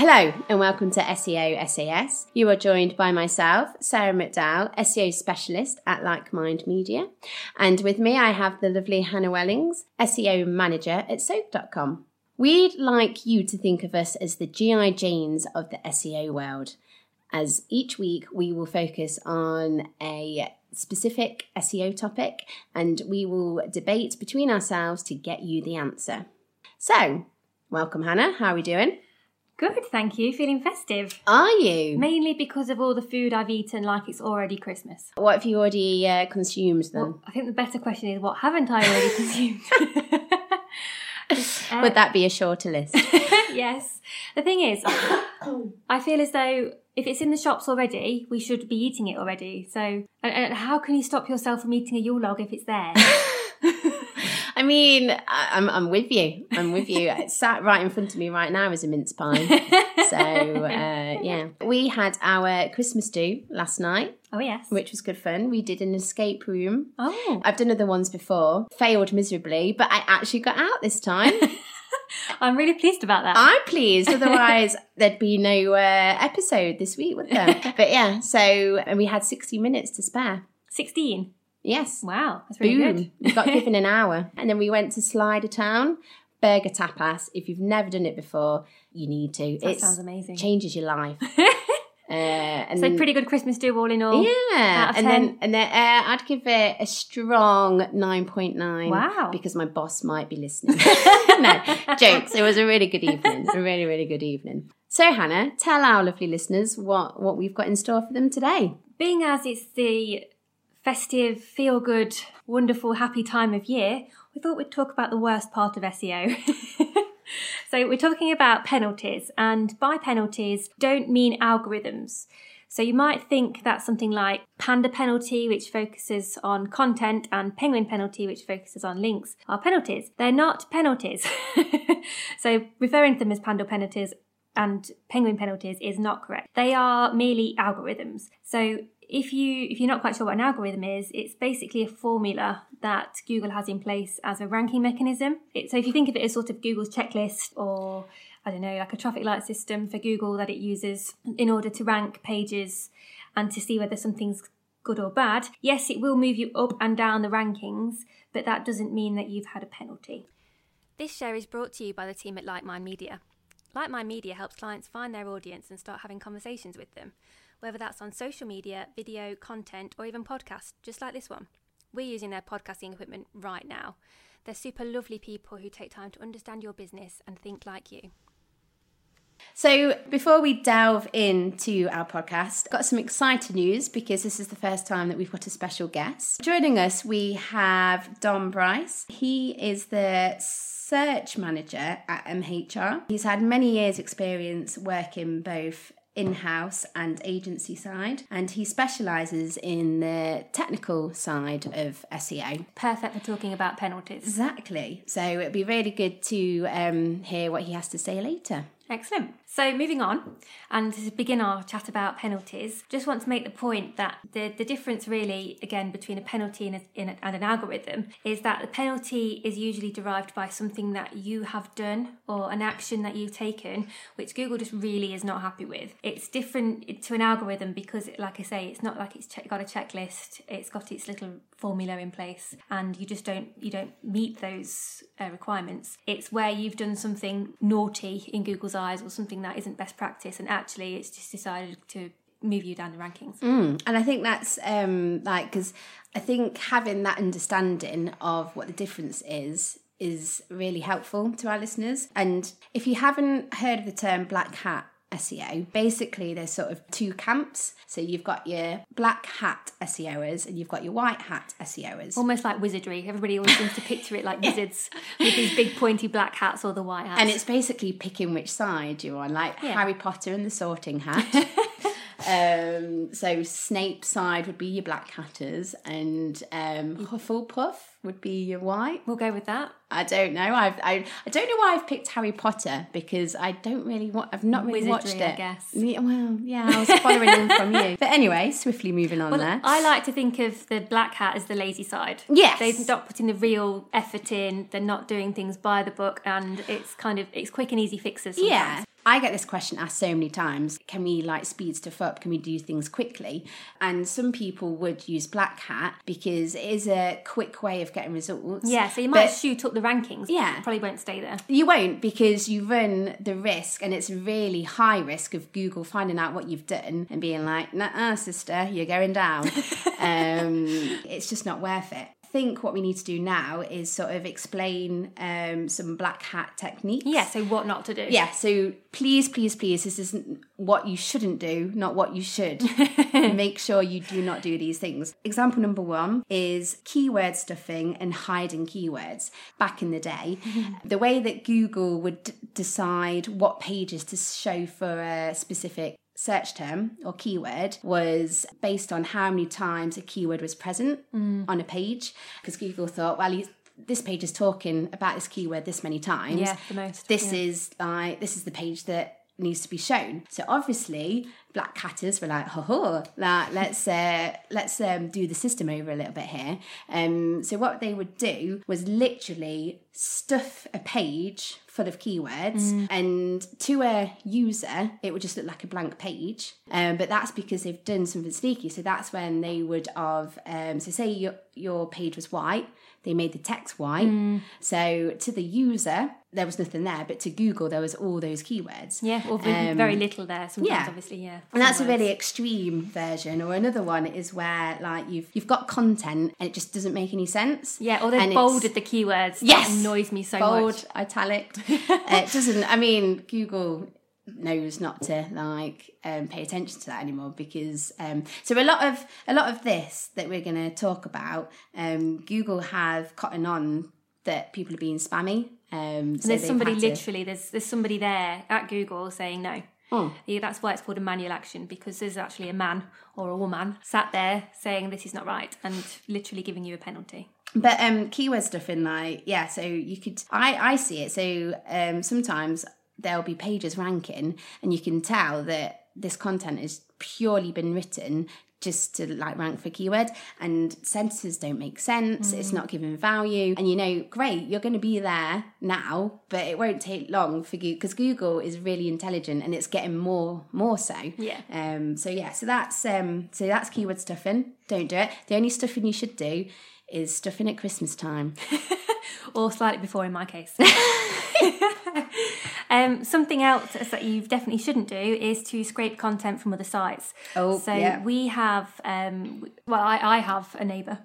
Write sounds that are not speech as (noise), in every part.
Hello and welcome to SEO SAS. You are joined by myself, Sarah McDowell, SEO specialist at Like Mind Media. And with me, I have the lovely Hannah Wellings, SEO manager at soap.com. We'd like you to think of us as the G.I. Janes of the SEO world, as each week we will focus on a specific SEO topic and we will debate between ourselves to get you the answer. So, welcome, Hannah. How are we doing? Good, thank you. Feeling festive. Are you? Mainly because of all the food I've eaten, like it's already Christmas. What have you already uh, consumed then? Well, I think the better question is what haven't I already consumed? (laughs) Uh, Would that be a shorter list? (laughs) yes. The thing is, I feel as though if it's in the shops already, we should be eating it already. So, and, and how can you stop yourself from eating a Yule log if it's there? (laughs) I mean, I'm, I'm with you. I'm with you. (laughs) It's sat right in front of me right now is a mince pie. So, uh, (laughs) yeah. We had our Christmas do last night, oh yes. which was good fun. We did an escape room. Oh, I've done other ones before, failed miserably, but I actually got out this time. (laughs) I'm really pleased about that. I'm pleased. Otherwise, there'd be no uh, episode this week, would there? but yeah, so and we had 60 minutes to spare. 16. Yes. Wow, that's really Boom. good. We got given an (laughs) hour. And then we went to Slider Town, burger tapas. If you've never done it before, you need to. That it sounds amazing. changes your life. (laughs) uh, and So pretty good Christmas do all in all. yeah, and 10? then and then uh, I'd give it a strong nine point nine. Wow. because my boss might be listening. (laughs) no jokes. It was a really good evening. A really really good evening. So Hannah, tell our lovely listeners what what we've got in store for them today. Being as it's the festive, feel good, wonderful, happy time of year, we thought we'd talk about the worst part of SEO. (laughs) so, we're talking about penalties, and by penalties, don't mean algorithms. So, you might think that's something like Panda penalty, which focuses on content, and Penguin penalty, which focuses on links, are penalties. They're not penalties. (laughs) so, referring to them as Panda penalties and penguin penalties is not correct. They are merely algorithms. So if you if you're not quite sure what an algorithm is, it's basically a formula that Google has in place as a ranking mechanism. It, so if you think of it as sort of Google's checklist or I don't know, like a traffic light system for Google that it uses in order to rank pages and to see whether something's good or bad. Yes, it will move you up and down the rankings, but that doesn't mean that you've had a penalty. This show is brought to you by the team at Like Mind Media. Like Mind Media helps clients find their audience and start having conversations with them, whether that's on social media, video, content, or even podcasts, just like this one. We're using their podcasting equipment right now. They're super lovely people who take time to understand your business and think like you. So, before we delve into our podcast, I've got some exciting news because this is the first time that we've got a special guest. Joining us, we have Dom Bryce. He is the search manager at MHR. He's had many years' experience working both in-house and agency side and he specializes in the technical side of SEO Perfect for talking about penalties. exactly. So it'd be really good to um, hear what he has to say later Excellent. So moving on, and to begin our chat about penalties, just want to make the point that the, the difference really, again, between a penalty and, a, a- and an algorithm is that the penalty is usually derived by something that you have done or an action that you've taken, which Google just really is not happy with. It's different to an algorithm because, like I say, it's not like it's che- got a checklist. It's got its little formula in place, and you just don't you don't meet those uh, requirements. It's where you've done something naughty in Google's eyes or something that isn't best practice, and actually it's just decided to move you down the rankings. Mm, and I think that's um, like because I think having that understanding of what the difference is is really helpful to our listeners. And if you haven't heard of the term black hat SEO, basically there's sort of two camps. So you've got your black hat SEOers and you've got your white hat SEOers. Almost like wizardry. Everybody always seems to picture it like (laughs) wizards with these big pointy black hats or the white hats. and it's basically picking which side you're on, like Yeah. Harry Potter and the Sorting Hat. (laughs) um, so Snape's side would be your black hatters, and um, Hufflepuff would be your white. we'll go with that. I don't know. I've I, I don't know why I've picked Harry Potter because I don't really want. I've not really Wizardry, watched it. I guess. Yeah, well, yeah, I was following in from you. But anyway, swiftly moving on Well, there. I like to think of the black hat as the lazy side. Yes. They're not putting the real effort in, they're not doing things by the book, and it's kind of it's quick and easy fixes. Sometimes. Yeah. I get this question asked so many times. Can we like speed stuff up? Can we do things quickly? And some people would use Black Hat because it is a quick way of getting results. Yeah, so you might But- shoot up the rankings. Yeah. probably won't stay there. You won't because you run the risk, and it's really high risk of Google finding out what you've done and being like, "Nah, sister, you're going down." (laughs) um, it's just not worth it. Think what we need to do now is sort of explain um, some black hat techniques. Yeah, so what not to do. Yeah, so please, please, please, this isn't what you shouldn't do, not what you should. (laughs) Make sure you do not do these things. Example number one is keyword stuffing and hiding keywords. Back in the day, (laughs) the way that Google would d- decide what pages to show for a specific search term or keyword was based on how many times a keyword was present mm. on a page because Google thought, well, he's, this page is talking about this keyword this many times Yeah, the most. this yeah. is like this is the page that needs to be shown. So obviously black hatters were like ho ho like let's uh let's um do the system over a little bit here. Um so what they would do was literally stuff a page full of keywords Mm. and to a user it would just look like a blank page. Um but that's because they've done something sneaky. So that's when they would have um so say your your page was white they made the text white Mm. so to the user there was nothing there but to google there was all those keywords Yeah, or v- very little there. Sometimes, Um, yeah. obviously, yeah. and that's a really extreme version or another one is where like you've you've got content and it just doesn't make any sense Yeah, or they've bolded the keywords. Yes! That annoys me so bold much. italic (laughs) uh, it doesn't i mean google knows not to like um, pay attention to that anymore because um, so a lot of a lot of this that we're going to talk about um, google have cotton on that people are being spammy um, so There's somebody to- literally, there's there's somebody there at Google saying no. Oh. Yeah, that's why it's called a manual action because there's actually a man or a woman sat there saying this is not right and literally giving you a penalty. But um keyword stuff in like yeah, so you could I I see it. So um sometimes there'll be pages ranking and you can tell that this content has purely been written just to like rank for keyword and sentences don't make sense it's not giving value and you know great you're going to be there now but it won't take long for google because google is really intelligent and it's getting more more so. Yeah. um so yeah so that's um so that's keyword stuffing. Don't do it. The only stuffing you should do is stuffing at christmas time. (laughs) Or slightly before in my case. (laughs) (laughs) um, something else that you definitely shouldn't do is to scrape content from other sites. Oh, so yeah. we have, um, well, I, I have a neighbour,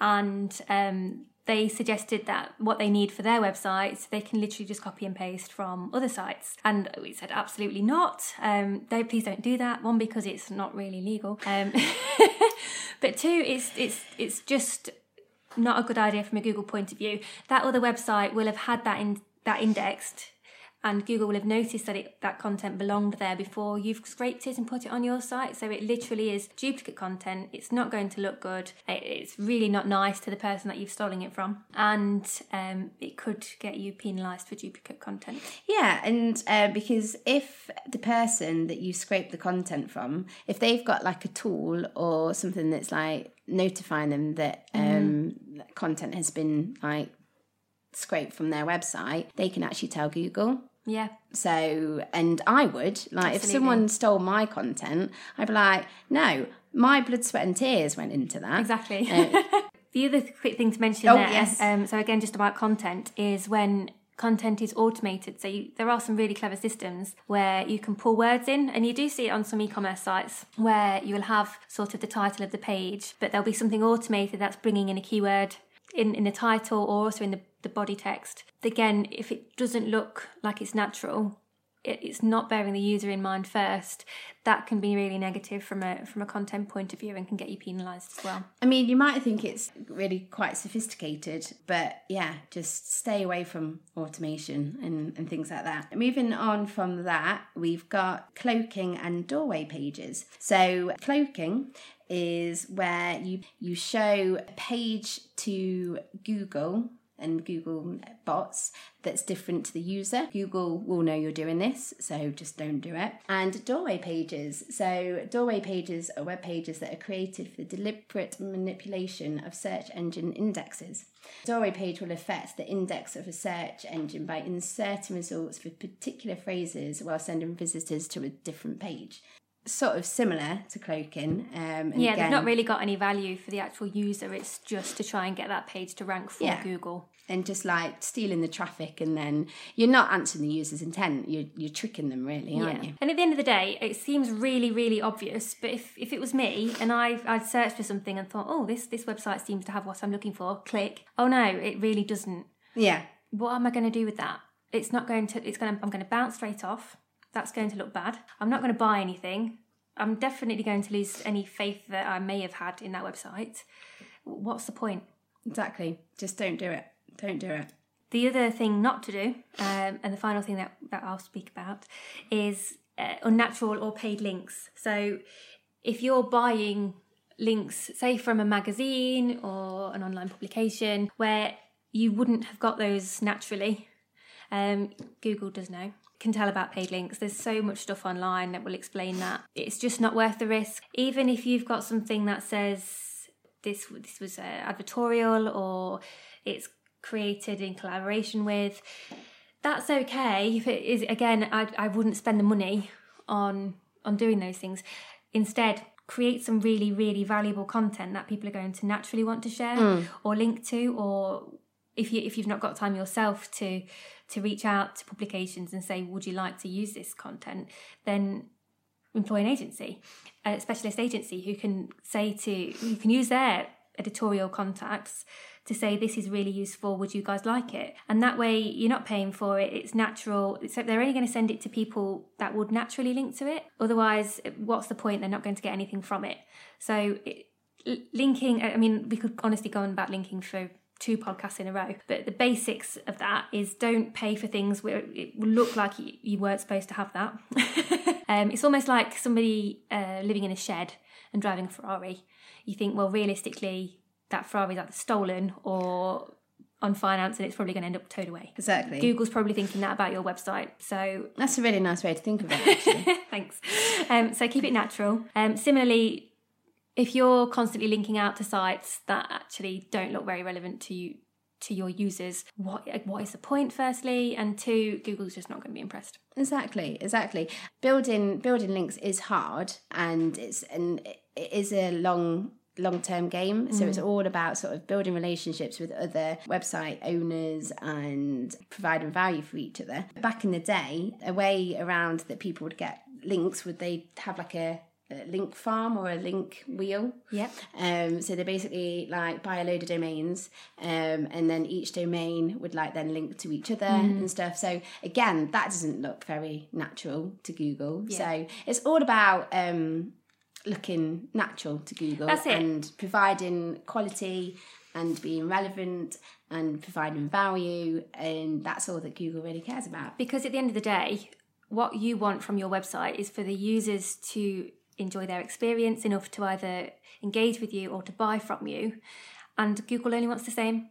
and um, they suggested that what they need for their websites, they can literally just copy and paste from other sites. And we said, absolutely not. Um, they, please don't do that. One, because it's not really legal. Um, (laughs) but two, it's, it's, it's just not a good idea from a Google point of view. That other website will have had that in that indexed, and Google will have noticed that it that content belonged there before you've scraped it and put it on your site. So it literally is duplicate content. It's not going to look good. It's really not nice to the person that you've stolen it from, and um, it could get you penalised for duplicate content. Yeah, and uh, because if the person that you scrape the content from, if they've got like a tool or something that's like notifying them that um, that content has been like scraped from their website, they can actually tell Google. Yeah, So, and I would like if someone stole my content, I'd be like, no, my blood, sweat, and tears went into that. exactly. Uh, (laughs) The other quick thing to mention Oh, there, yes. um, so again, just about content, is when content is automated. So you, there are some really clever systems where you can pull words in, and you do see it on some e-commerce sites where you will have sort of the title of the page, but there'll be something automated that's bringing in a keyword in, in the title or also in the, the body text. Again, if it doesn't look like it's natural, it, it's not bearing the user in mind first. That can be really negative from a from a content point of view and can get you penalised as well. I mean, you might think it's really quite sophisticated, but yeah, just stay away from automation and, and things like that. Moving on from that, we've got cloaking and doorway pages. So, cloaking is where you you show a page to Google and Google bots that's different to the user. Google will know you're doing this, so just don't do it. And doorway pages. So, doorway pages are web pages that are created for the deliberate manipulation of search engine indexes. Doorway page will affect the index of a search engine by inserting results for particular phrases while sending visitors to a different page sort of similar to cloaking. Um, and yeah, again, they've not really got any value for the actual user. It's just to try and get that page to rank for Yeah. Google. and just like stealing the traffic, and then you're not answering the user's intent. You're you're tricking them, really, aren't you? And at the end of the day, it seems really, really obvious. But if, if it was me and I I'd searched for something and thought, oh, this this website seems to have what I'm looking for, click. Oh no, it really doesn't. Yeah, What am I going to do with that? It's not going to. It's going to. I'm going to bounce straight off. That's going to look bad. I'm not going to buy anything. I'm definitely going to lose any faith that I may have had in that website. What's the point? exactly. Just don't do it. Don't do it. The other thing not to do, um, and the final thing that, that I'll speak about, is uh, unnatural or paid links. So if you're buying links, say from a magazine or an online publication, where you wouldn't have got those naturally, um, Google does know. Can tell about paid links. There's so much stuff online that will explain that. It's just not worth the risk. Even if you've got something that says this this was uh, advertorial or it's created in collaboration with, that's okay. If it is again, I I wouldn't spend the money on on doing those things. Instead, create some really really valuable content that people are going to naturally want to share or link to, or if you if you've not got time yourself to to reach out to publications and say, would you like to use this content, then employ an agency, a specialist agency who can say to you can use their editorial contacts to say this is really useful. Would you guys like it? And that way you're not paying for it. It's natural. So they're only going to send it to people that would naturally link to it. Otherwise what's the point? They're not going to get anything from it. So it, linking i mean we could honestly go on about linking for two podcasts in a row but the basics of that is don't pay for things where it will look like you, weren't supposed to have that (laughs) um, it's almost like somebody uh, living in a shed and driving a ferrari you think well realistically that ferrari's either stolen or on finance and it's probably going to end up towed away Exactly. google's probably thinking that about your website so That's a really nice way to think of it. Actually. (laughs) Thanks. Um, so keep it natural. Um, similarly, if you're constantly linking out to sites that actually don't look very relevant to you to your users, what what is the point? Firstly, and two, Google's just not going to be impressed. Exactly, exactly. Building building links is hard, and it's and it is a long long term game. So it's mm. all about sort of building relationships with other website owners and providing value for each other. Back in the day, a way around that people would get links would they have like a, a link farm or a link wheel. Yep. Um, so they basically like buy a load of domains, um, and then each domain would like then link to each other and stuff. So again, that doesn't look very natural to Google. So it's all about um, looking natural to Google That's it. and providing quality and being relevant and providing value, and that's all that Google really cares about. Because at the end of the day, what you want from your website is for the users to enjoy their experience enough to either engage with you or to buy from you. And Google only wants the same.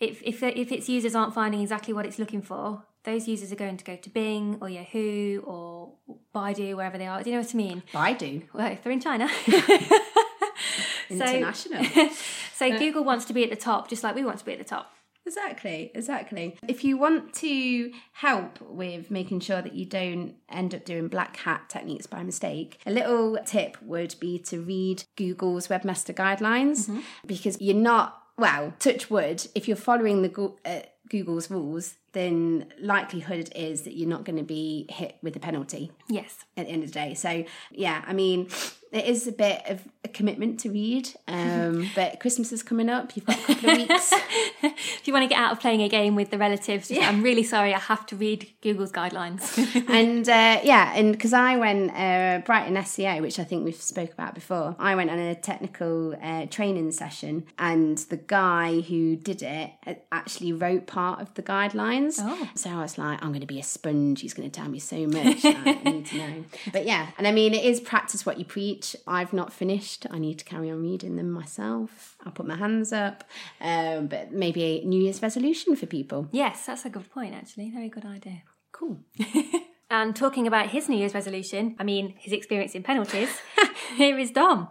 If, if, if its users aren't finding exactly what it's looking for, those users are going to go to Bing or Yahoo or Baidu, wherever they are. Do you know what I mean? Baidu, Well, if they're in China. (laughs) (laughs) international. (laughs) So uh, Google wants to be at the top, just like we want to be at the top. Exactly, exactly. If you want to help with making sure that you don't end up doing black hat techniques by mistake, a little tip would be to read Google's webmaster guidelines because you're not, well, touch wood, if you're following the uh, Google's rules, then likelihood is that you're not going to be hit with a penalty Yes. at the end of the day. So yeah, I mean, it is a bit of a commitment to read, um, (laughs) but Christmas is coming up. You've got a couple of weeks. (laughs) If you want to get out of playing a game with the relatives, just, I'm really sorry, I have to read Google's guidelines. (laughs) and uh, yeah, and because I went uh, Brighton SEO, which I think we've spoke about before, I went on a technical uh, training session, and the guy who did it uh, actually wrote part of the guidelines. Lines. Oh. So I was like, I'm going to be a sponge. He's going to tell me so much. I need to know. (laughs) But yeah, and I mean, it is practice what you preach. I've not finished. I need to carry on reading them myself. I'll put my hands up. Um, but maybe a New Year's resolution for people. Yes, that's a good point, actually. Very good idea. Cool. (laughs) And talking about his New Year's resolution, I mean, his experience in penalties, (laughs) here is Dom.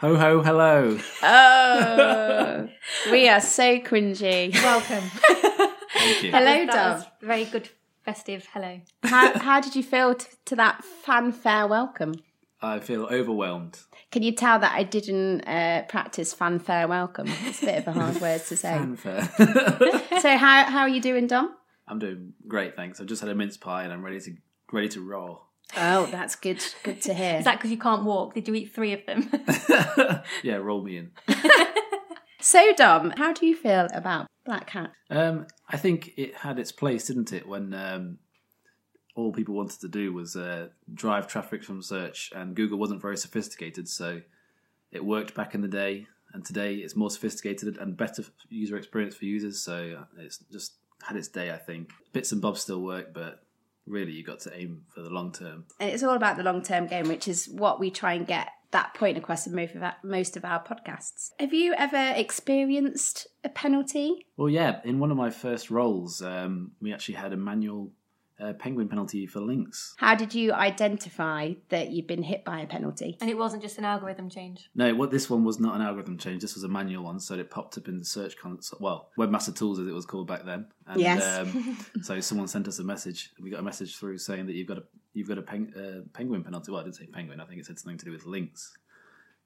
Ho ho hello. Oh, we are so cringy. Welcome. (laughs) Thank you. Hello, that Dom. was very good festive hello. How, how did you feel t- to that fanfare welcome? I feel overwhelmed. Can you tell that I didn't uh, practice fanfare welcome? It's a bit of a hard word to say. Fanfare. (laughs) So how how are you doing, Dom? I'm doing great, thanks. I've just had a mince pie and I'm ready to ready to roll. Oh, that's good. Good to hear. Is that because you can't walk? Did you eat three of them? (laughs) yeah, roll me in. (laughs) So, Dom, how do you feel about Black Hat? Um, I think it had its place, didn't it, when um, all people wanted to do was uh, drive traffic from search, and Google wasn't very sophisticated, so it worked back in the day. And today it's more sophisticated and better user experience for users, so it's just had its day. I think bits and bobs still work, but really you got to aim for the long term. And it's all about the long term game, which is what we try and get that point across in most of our, most of our podcasts. Have you ever experienced a penalty? Well, yeah, in one of my first roles, um, we actually had a manual uh, penguin penalty for links. How did you identify that you'd been hit by a penalty? and it wasn't just an algorithm change. No, what this one was not an algorithm change. This was a manual one, so it popped up in the search console. Well, Webmaster Tools, as it was called back then. And, Yes. Um, (laughs) so someone sent us a message. We got a message through saying that you've got a you've got a peng, uh, penguin penalty. Well, I didn't say penguin. I think it said something to do with links.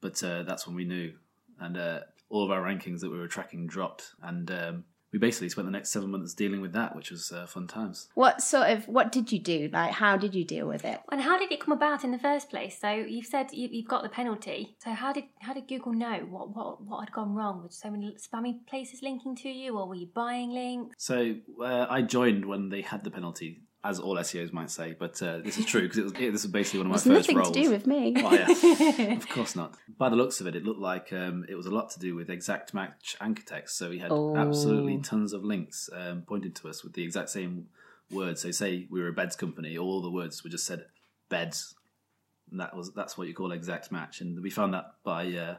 But uh, that's when we knew, and uh, all of our rankings that we were tracking dropped, and um, we basically spent the next seven months dealing with that, which was uh, fun times. What sort of what did you do? Like, how did you deal with it? And how did it come about in the first place? So you've said you, you've got the penalty. So how did how did Google know what what what had gone wrong? Were so many spammy places linking to you, or were you buying links? So uh, I joined when they had the penalty, as all SEOs might say, but uh, this is true because it was, it, this was basically one of my It's first nothing roles. to do with me. Well, yeah, (laughs) of course not. By the looks of it, it looked like um, it was a lot to do with exact match anchor text. So we had Oh. absolutely tons of links um, pointed to us with the exact same words. So say we were a beds company, all the words were just said beds, and that was that's what you call exact match. And we found that by uh,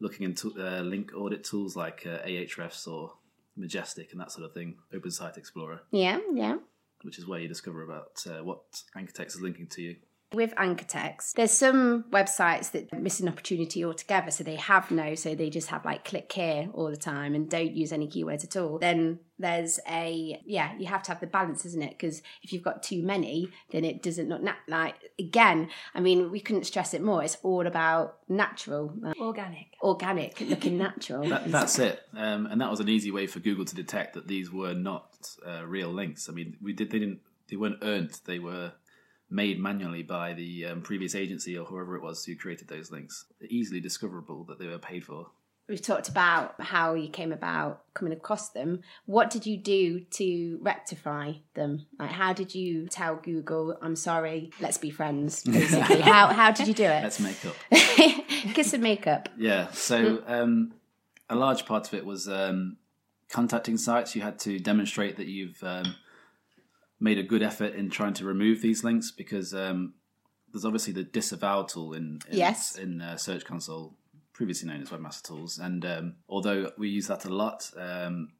looking into uh, link audit tools like uh, Ahrefs or Majestic and that sort of thing, Open Site Explorer, Yeah, yeah. Which is where you discover about uh, what anchor text is linking to you. With anchor text, there's some websites that miss an opportunity altogether. So they have no, so they just have like click here all the time and don't use any keywords at all. Then there's a, yeah, you have to have the balance, isn't it? Because if you've got too many, then it doesn't look nat- like, again, I mean, we couldn't stress it more. It's all about natural, like, Organic. organic, looking (laughs) natural. That, that's it, um, and that was an easy way for Google to detect that these were not uh, real links. I mean, we did they didn't they weren't earned; they were made manually by the um, previous agency or whoever it was who created those links. Easily discoverable that they were paid for. We've talked about how you came about coming across them. What did you do to rectify them? Like, how did you tell Google, "I'm sorry, let's be friends"? (laughs) Basically, how how did you do it? Let's make up. (laughs) Kiss and makeup. Yeah. So um, a large part of it was um, contacting sites. You had to demonstrate that you've um, made a good effort in trying to remove these links because um, there's obviously the disavow tool in, in Yes. in uh, Search Console, previously known as Webmaster Tools, and um, although we use that a lot. Um,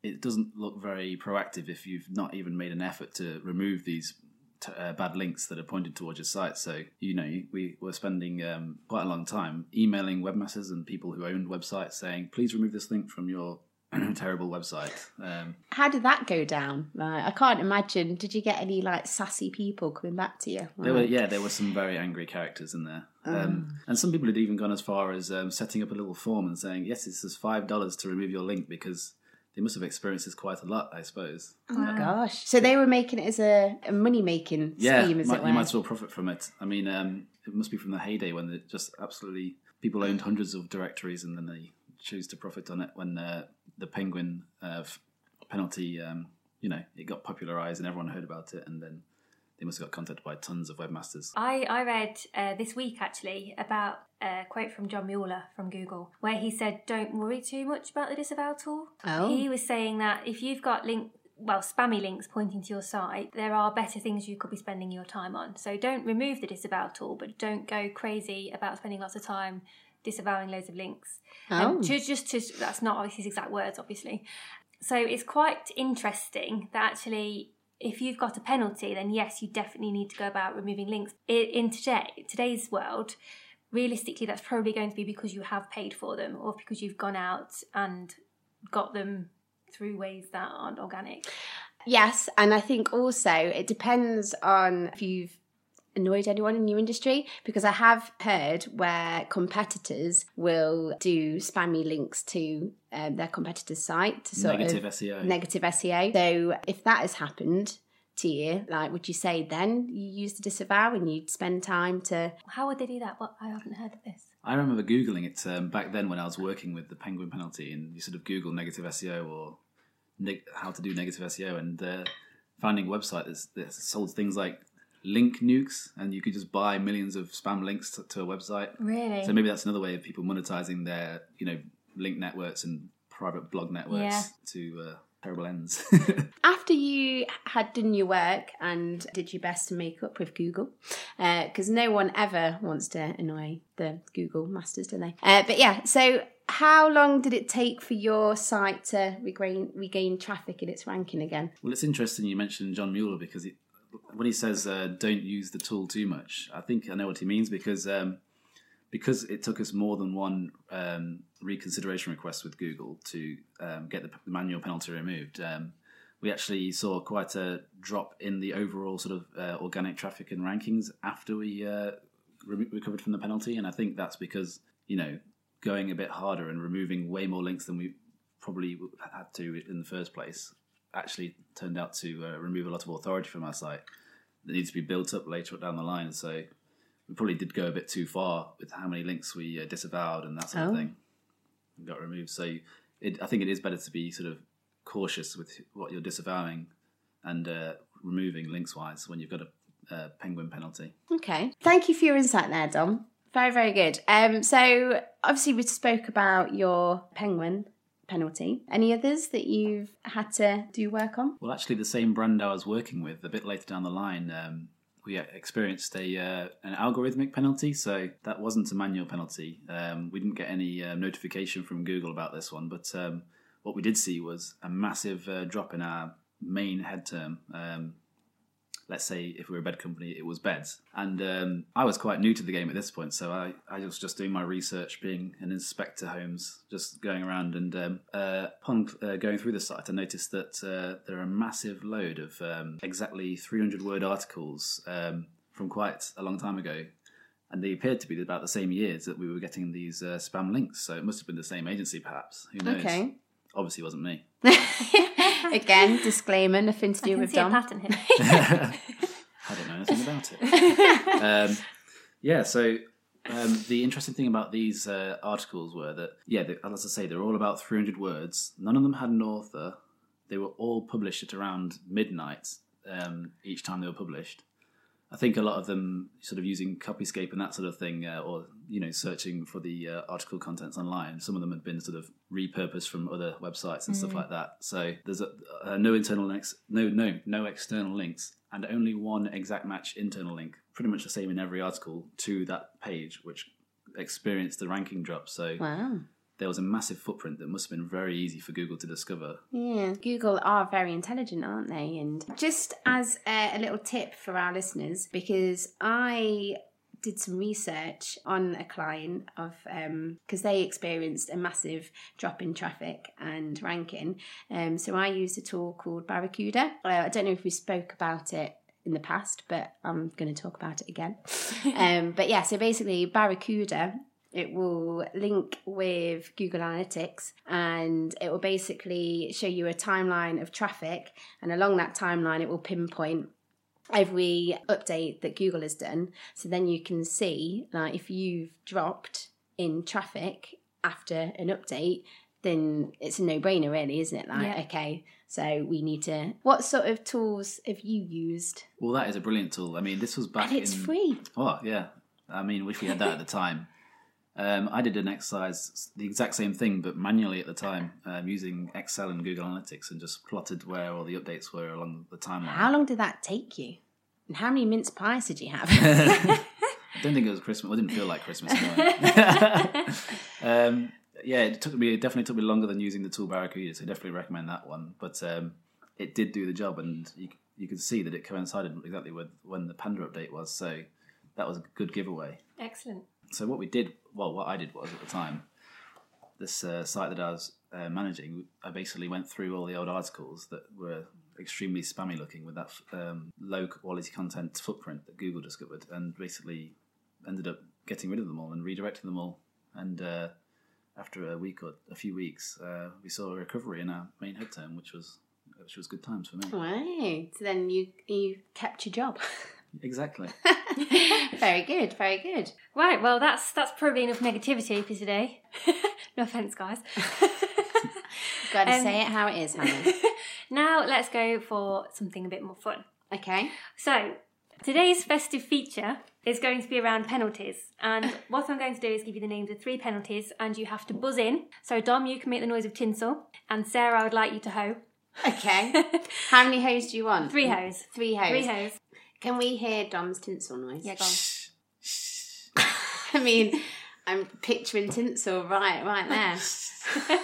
it doesn't look very proactive if you've not even made an effort to remove these t- uh, bad links that are pointed towards your site. So, you know, we were spending um, quite a long time emailing webmasters and people who owned websites saying, please remove this link from your (clears throat) terrible website. Um, How did that go down? Like, I can't imagine. Did you get any like sassy people coming back to you? there were, yeah, there were some very angry characters in there. Um, and some people had even gone as far as um, setting up a little form and saying, yes, this is $5 to remove your link because they must have experienced this quite a lot, I suppose. Oh gosh. So they were making it as a, a money making yeah, scheme, as might, it were. you might as well profit from it. I mean, um, it must be from the heyday when it just absolutely people owned hundreds of directories and then they choose to profit on it when uh, the penguin uh, penalty, um, you know, it got popularized and everyone heard about it, and then they must have got contacted by tons of webmasters. I, I read uh, this week actually about a quote from John Mueller from Google where he said, Don't worry too much about the disavow tool. Oh. He was saying that if you've got link, well, spammy links pointing to your site, there are better things you could be spending your time on. So don't remove the disavow tool, but don't go crazy about spending lots of time disavowing loads of links. Oh. Um, just, just to, that's not his exact words, obviously. So it's quite interesting that actually, if you've got a penalty, then yes, you definitely need to go about removing links. In today, today's world, realistically, that's probably going to be because you have paid for them or because you've gone out and got them through ways that aren't organic. Yes, and I think also it depends on if you've annoyed anyone in your industry because I have heard where competitors will do spammy links to um, their competitor's site to sort Negative of SEO. negative SEO. So if that has happened to you, like would you say then you use the disavow and you'd spend time to How would they do that? Well, I haven't heard of this. I remember googling it um, back then when I was working with the Penguin penalty, and you sort of Google negative SEO or neg- how to do negative SEO, and uh, finding a website that's, that sold things like link nukes, and you could just buy millions of spam links to, to a website. Really? So maybe that's another way of people monetizing their, you know, link networks and private blog networks Yeah. to uh, terrible ends. (laughs) after you had done your work and did your best to make up with Google, because no one ever wants to annoy the Google masters, do they? Uh, but yeah, so how long did it take for your site to regain regain traffic in its ranking again? Well, it's interesting you mentioned John Mueller because he, when he says uh, "don't use the tool too much," I think I know what he means because um, because it took us more than one um, reconsideration request with Google to um, get the manual penalty removed. Um, we actually saw quite a drop in the overall sort of uh, organic traffic and rankings after we uh, re- recovered from the penalty, and I think that's because you know going a bit harder and removing way more links than we probably had to in the first place actually turned out to uh, remove a lot of authority from our site that needs to be built up later down the line. So we probably did go a bit too far with how many links we uh, disavowed and that sort Oh. of thing and got removed. So it, I think it is better to be sort of cautious with what you're disavowing and uh, removing links wise when you've got a, a penguin penalty. Okay, thank you for your insight there, Dom. Very very good. Um, so obviously we spoke about your penguin penalty. Any others that you've had to do work on? Well, actually, the same brand I was working with a bit later down the line, um, we experienced a uh, an algorithmic penalty. So that wasn't a manual penalty. Um, we didn't get any uh, notification from Google about this one, but um, what we did see was a massive uh, drop in our main head term. Let's say if we were a bed company, it was beds. And um, I was quite new to the game at this point, so I, I was just doing my research, being an inspector homes, just going around. And um, uh, upon uh, going through the site, I noticed that uh, there are a massive load of um, exactly 300 word articles um, from quite a long time ago. And they appeared to be about the same years that we were getting these uh, spam links. So it must have been the same agency, perhaps. Who knows? Okay. Obviously, it wasn't me. (laughs) Again, disclaimer, nothing to I do can with see a Dom. pattern here. (laughs) I don't know anything about it. um, yeah, so um, the interesting thing about these uh, articles were that, yeah, they, as I say, they're all about 300 words. None of them had an author. They were all published at around midnight um, each time they were published. I think a lot of them sort of using Copyscape and that sort of thing, uh, or you know, searching for the uh, article contents online. Some of them had been sort of repurposed from other websites and stuff like that. So there's a, uh, no internal links, no no no external links, and only one exact match internal link. Pretty much the same in every article to that page, which experienced the ranking drop. So Wow. There was a massive footprint that must have been very easy for Google to discover. Yeah, Google are very intelligent, aren't they? And just as a, a little tip for our listeners, because I did some research on a client of because they experienced a massive drop in traffic and ranking. Um, so I used a tool called Barracuda. Uh, I don't know if we spoke about it in the past, but I'm going to talk about it again. (laughs) um, but yeah, so basically Barracuda it will link with Google Analytics and it will basically show you a timeline of traffic. And along that timeline, it will pinpoint every update that Google has done. So then you can see, like, if you've dropped in traffic after an update, then it's a no-brainer, really, isn't it? Like, Yeah. okay, so we need to. What sort of tools have you used? Well, that is a brilliant tool. I mean, this was back And it's in. free. Oh, yeah. I mean, wish we had that at the time. Um, I did an exercise, the exact same thing, but manually at the time, um, using Excel and Google Analytics, and just plotted where all the updates were along the timeline. How long did that take you? And how many mince pies did you have? I (laughs) don't think it was Christmas. Well, it didn't feel like Christmas. (laughs) Um, yeah, it took me. It definitely took me longer than using the tool Barracuda, so I definitely recommend that one. But um, it did do the job, and you you could see that it coincided exactly with when the Panda update was. So that was a good giveaway. Excellent. So what we did, well, what I did was at the time, this uh, site that I was uh, managing, I basically went through all the old articles that were extremely spammy looking with that um, low quality content footprint that Google discovered, and basically ended up getting rid of them all and redirecting them all. And uh, after a week or a few weeks, uh, we saw a recovery in our main head term, which was which was good times for me. Wow. So then you you kept your job. (laughs) Exactly. (laughs) very good, very good. Right, well, that's that's probably enough negativity for today. (laughs) no offense, guys. (laughs) Got to Um, say it how it is, Hannah. now let's go for something a bit more fun. Okay. So, today's festive feature is going to be around penalties. And what I'm going to do is give you the names of three penalties, and you have to buzz in. So, Dom, you can make the noise of tinsel, and Sarah, I would like you to hoe. Okay. how many hoes do you want? Three hoes. Three hoes. Three hoes. Can we hear Dom's tinsel noise? Yeah, go on. (laughs) I mean, I'm picturing tinsel right, right there. (laughs)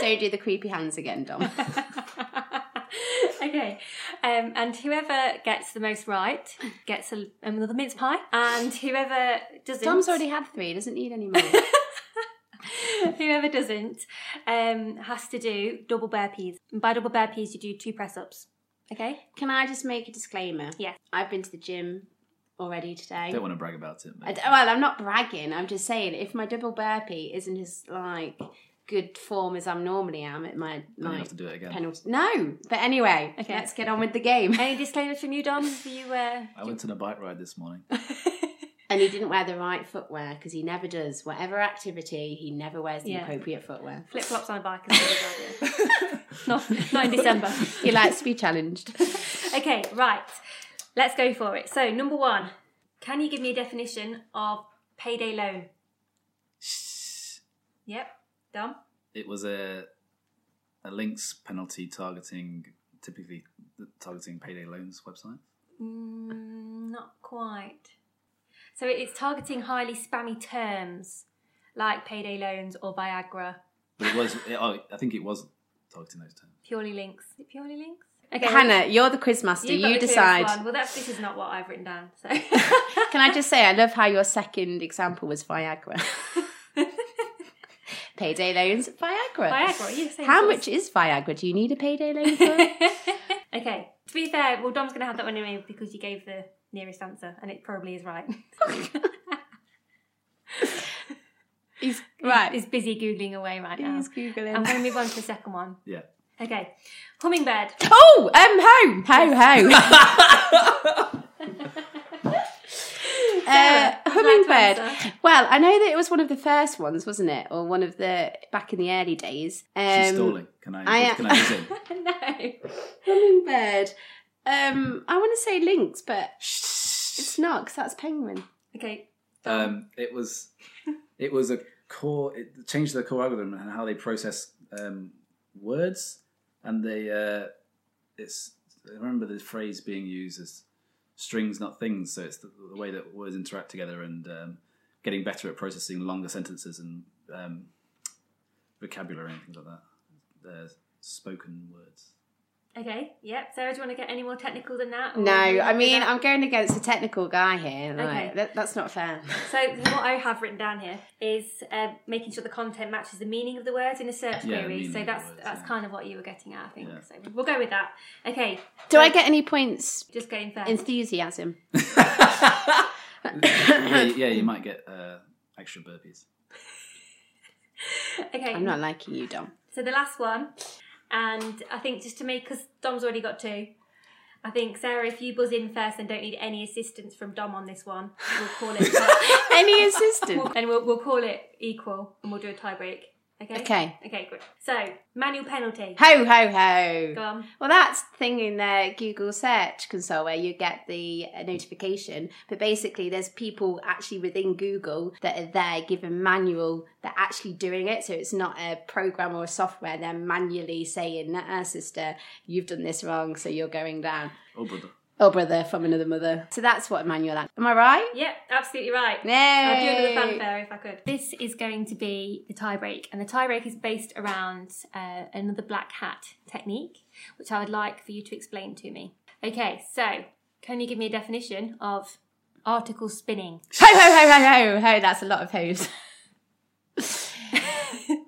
Don't do the creepy hands again, Dom. (laughs) okay. Um, and whoever gets the most right gets a, another mince pie, and whoever doesn't. Dom's already had three. Doesn't need any more. Whoever doesn't um, has to do double burpees. And by double burpees, you do two press ups. Okay? Can I just make a disclaimer? Yes. I've been to the gym already today. Don't want to brag about it. I well, I'm not bragging. I'm just saying if my double burpee isn't as like good form as I'm normally am at my then you like have to do it again. penalty. No, but anyway, Okay. let's get on with the game. Any disclaimers from you, Dom? Do you, uh, I went on a bike ride this morning. (laughs) And he didn't wear the right footwear because he never does. Whatever activity, he never wears the Yeah. appropriate footwear. flip flops on a bike is a good idea. not, not in December. (laughs) He likes to be challenged. (laughs) Okay, right. Let's go for it. So, number one, can you give me a definition of payday loan? Yep. Dom? it was a a links penalty targeting typically targeting payday loans website. Mm, not quite. So it's targeting highly spammy terms like payday loans or Viagra. But it was it, oh, I think it was targeting those terms. Purely links. Purely links? Okay, Hannah, you're the quiz master. you've got You the clearest decide. one. Well, that's this is not what I've written down. So (laughs) Can I just say, I love how your second example was Viagra. (laughs) payday loans, Viagra. Viagra? You say How sort much is Viagra? Do you need a payday loan for it? (laughs) okay. To be fair, well, Dom's going to have that one anyway because you gave the nearest answer, and it probably is right. (laughs) He's right. He's busy googling away right now. He's googling. I'm going to move on to the second one. Yeah. Okay, hummingbird. Oh, um, ho, ho, ho. (laughs) Uh, Sarah, would you like hummingbird. Well, I know that it was one of the first ones, wasn't it, or one of the back in the early days. Um, She's stalling. Can I, I- can I buzz (laughs) in? no. Hummingbird. Um, I want to say links, but it's not because that's penguin. Okay. Um, it was (laughs) it was a core. It changed the core algorithm and how they process um, words, and they uh, it's. I remember the phrase being used as strings, not things. So it's the, the way that words interact together and um, getting better at processing longer sentences and um, vocabulary and things like that. The spoken words. Okay. Yep. Sarah, do you want to get any more technical than that? No, I mean? I'm going against a technical guy here. Like, Okay. that, that's not fair. So what I have written down here is uh, making sure the content matches the meaning of the words in a search Yeah, the query. meaning So of the that's words, that's yeah. kind of what you were getting at, I think. Yeah. So we'll go with that. Okay. Do I get any points? Just going first. Enthusiasm. (laughs) (laughs) yeah, yeah, you might get uh, extra burpees. (laughs) okay. I'm not liking you, Dom. So the last one, and I think just to make because Dom's already got two. I think Sarah, if you buzz in first and don't need any assistance from Dom on this one, we'll call it. (laughs) Any assistance? and we'll, we'll call it equal, and we'll do a tie break. Okay. Okay. Okay, good. So, manual penalty. Ho ho ho. Go on. Well, that's the thing in the Google Search Console where you get the uh, notification. But basically, there's people actually within Google that are there giving manual. They're actually doing it, so it's not a program or a software. They're manually saying, "Uh, sister, you've done this wrong, so you're going down." Oh, brother. Oh, brother from another mother. So that's what a manual. Am I right? Yeah, absolutely right. No. I'll do another fanfare if I could. This is going to be the tie break, and the tie break is based around uh, another black hat technique, which I would like for you to explain to me. Okay, so can you give me a definition of article spinning? Ho ho ho ho ho ho. That's a lot of hoes. (laughs)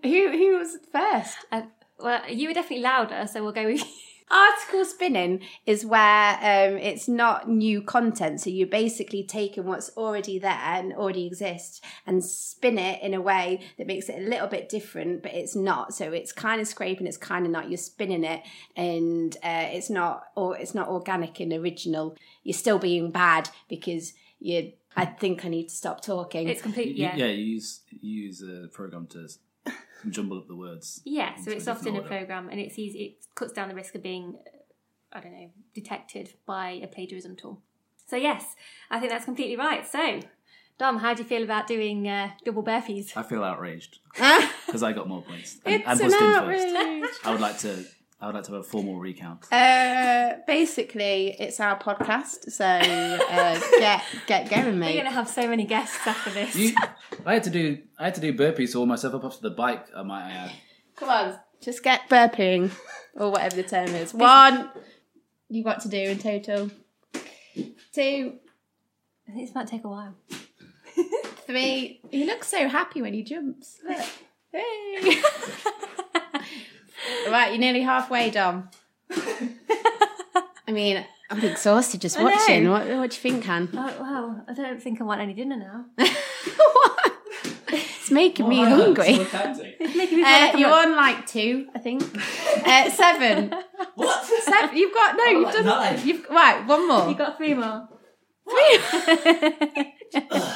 who who was first? Uh, well, you were definitely louder, so we'll go with Article spinning is where um, it's not new content. So you're basically taking what's already there and already exists and spin it in a way that makes it a little bit different, but it's not. So it's kind of scraping, it's kind of not. You're spinning it, and uh, it's not or it's not organic and original. You're still being bad because you. I think I need to stop talking. it's complete. You- Yeah. yeah, you use you use a program to s- jumble up the words. Yeah, so it's often a program, and it's easy. It cuts down the risk of being, uh, I don't know, detected by a plagiarism tool. So yes, I think that's completely right. So, Dom, how do you feel about doing uh, double burpees? I feel outraged (laughs) because I got more points. And, it's and an first. outrage. I would like to. I would like to have a formal recount. Uh, basically, it's our podcast, so uh, (laughs) get get going, mate. We're going to have so many guests after this. You, I had to do. I had to do burpees to warm myself up after the bike. I might add. Come on, just get burping or whatever the term is. One, you've got to do in total. Two, I think this might take a while. (laughs) three. He looks so happy when he jumps. Look. Hey. (laughs) right, you're nearly halfway, Dom. (laughs) I mean, I'm exhausted just I watching. What, what do you think, Han? Uh, oh, wow, I don't think I want any dinner now. What? It's making me hungry. It's making me Uh, you're on like two, I think. (laughs) Uh, seven. What? Seven. You've got no. You've like done. nine. You've right. One more. You got three more. Three. (laughs)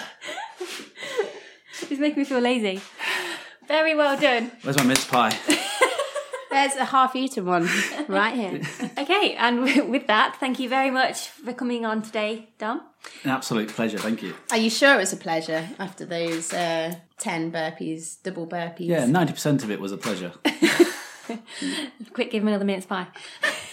It's making me feel lazy. Very well done. Where's my mince pie? (laughs) There's a half-eaten one right here. Okay, and with that, thank you very much for coming on today, Dom. An absolute pleasure. Thank you. Are you sure it was a pleasure after those uh, ten burpees, double burpees? Yeah, ninety percent of it was a pleasure. (laughs) Quick, give him another minute's pie.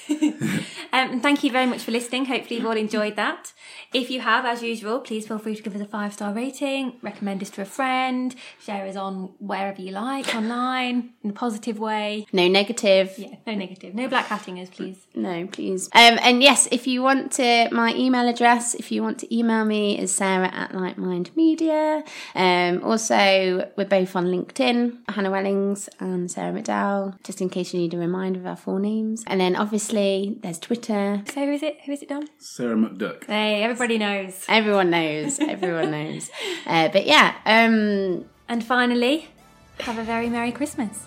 (laughs) um, thank you very much for listening. Hopefully, you've all enjoyed that. If you have, as usual, please feel free to give us a five star rating, recommend us to a friend, share us on wherever you like, online, in a positive way. No negative. Yeah, no negative, no black hatting us, please. No, please. Um, and yes, if you want to, my email address, if you want to email me, is sarah at Lightmind Media. Um, also, we're both on LinkedIn, Hannah Wellings and Sarah McDowell, just in case you need a reminder of our full names. And then obviously, there's Twitter. So, who is it? Who is it, Dom? Sarah McDuck. Hey, everybody knows. Everyone knows. Everyone knows. Uh, but yeah, um, And finally, have a very Merry Christmas.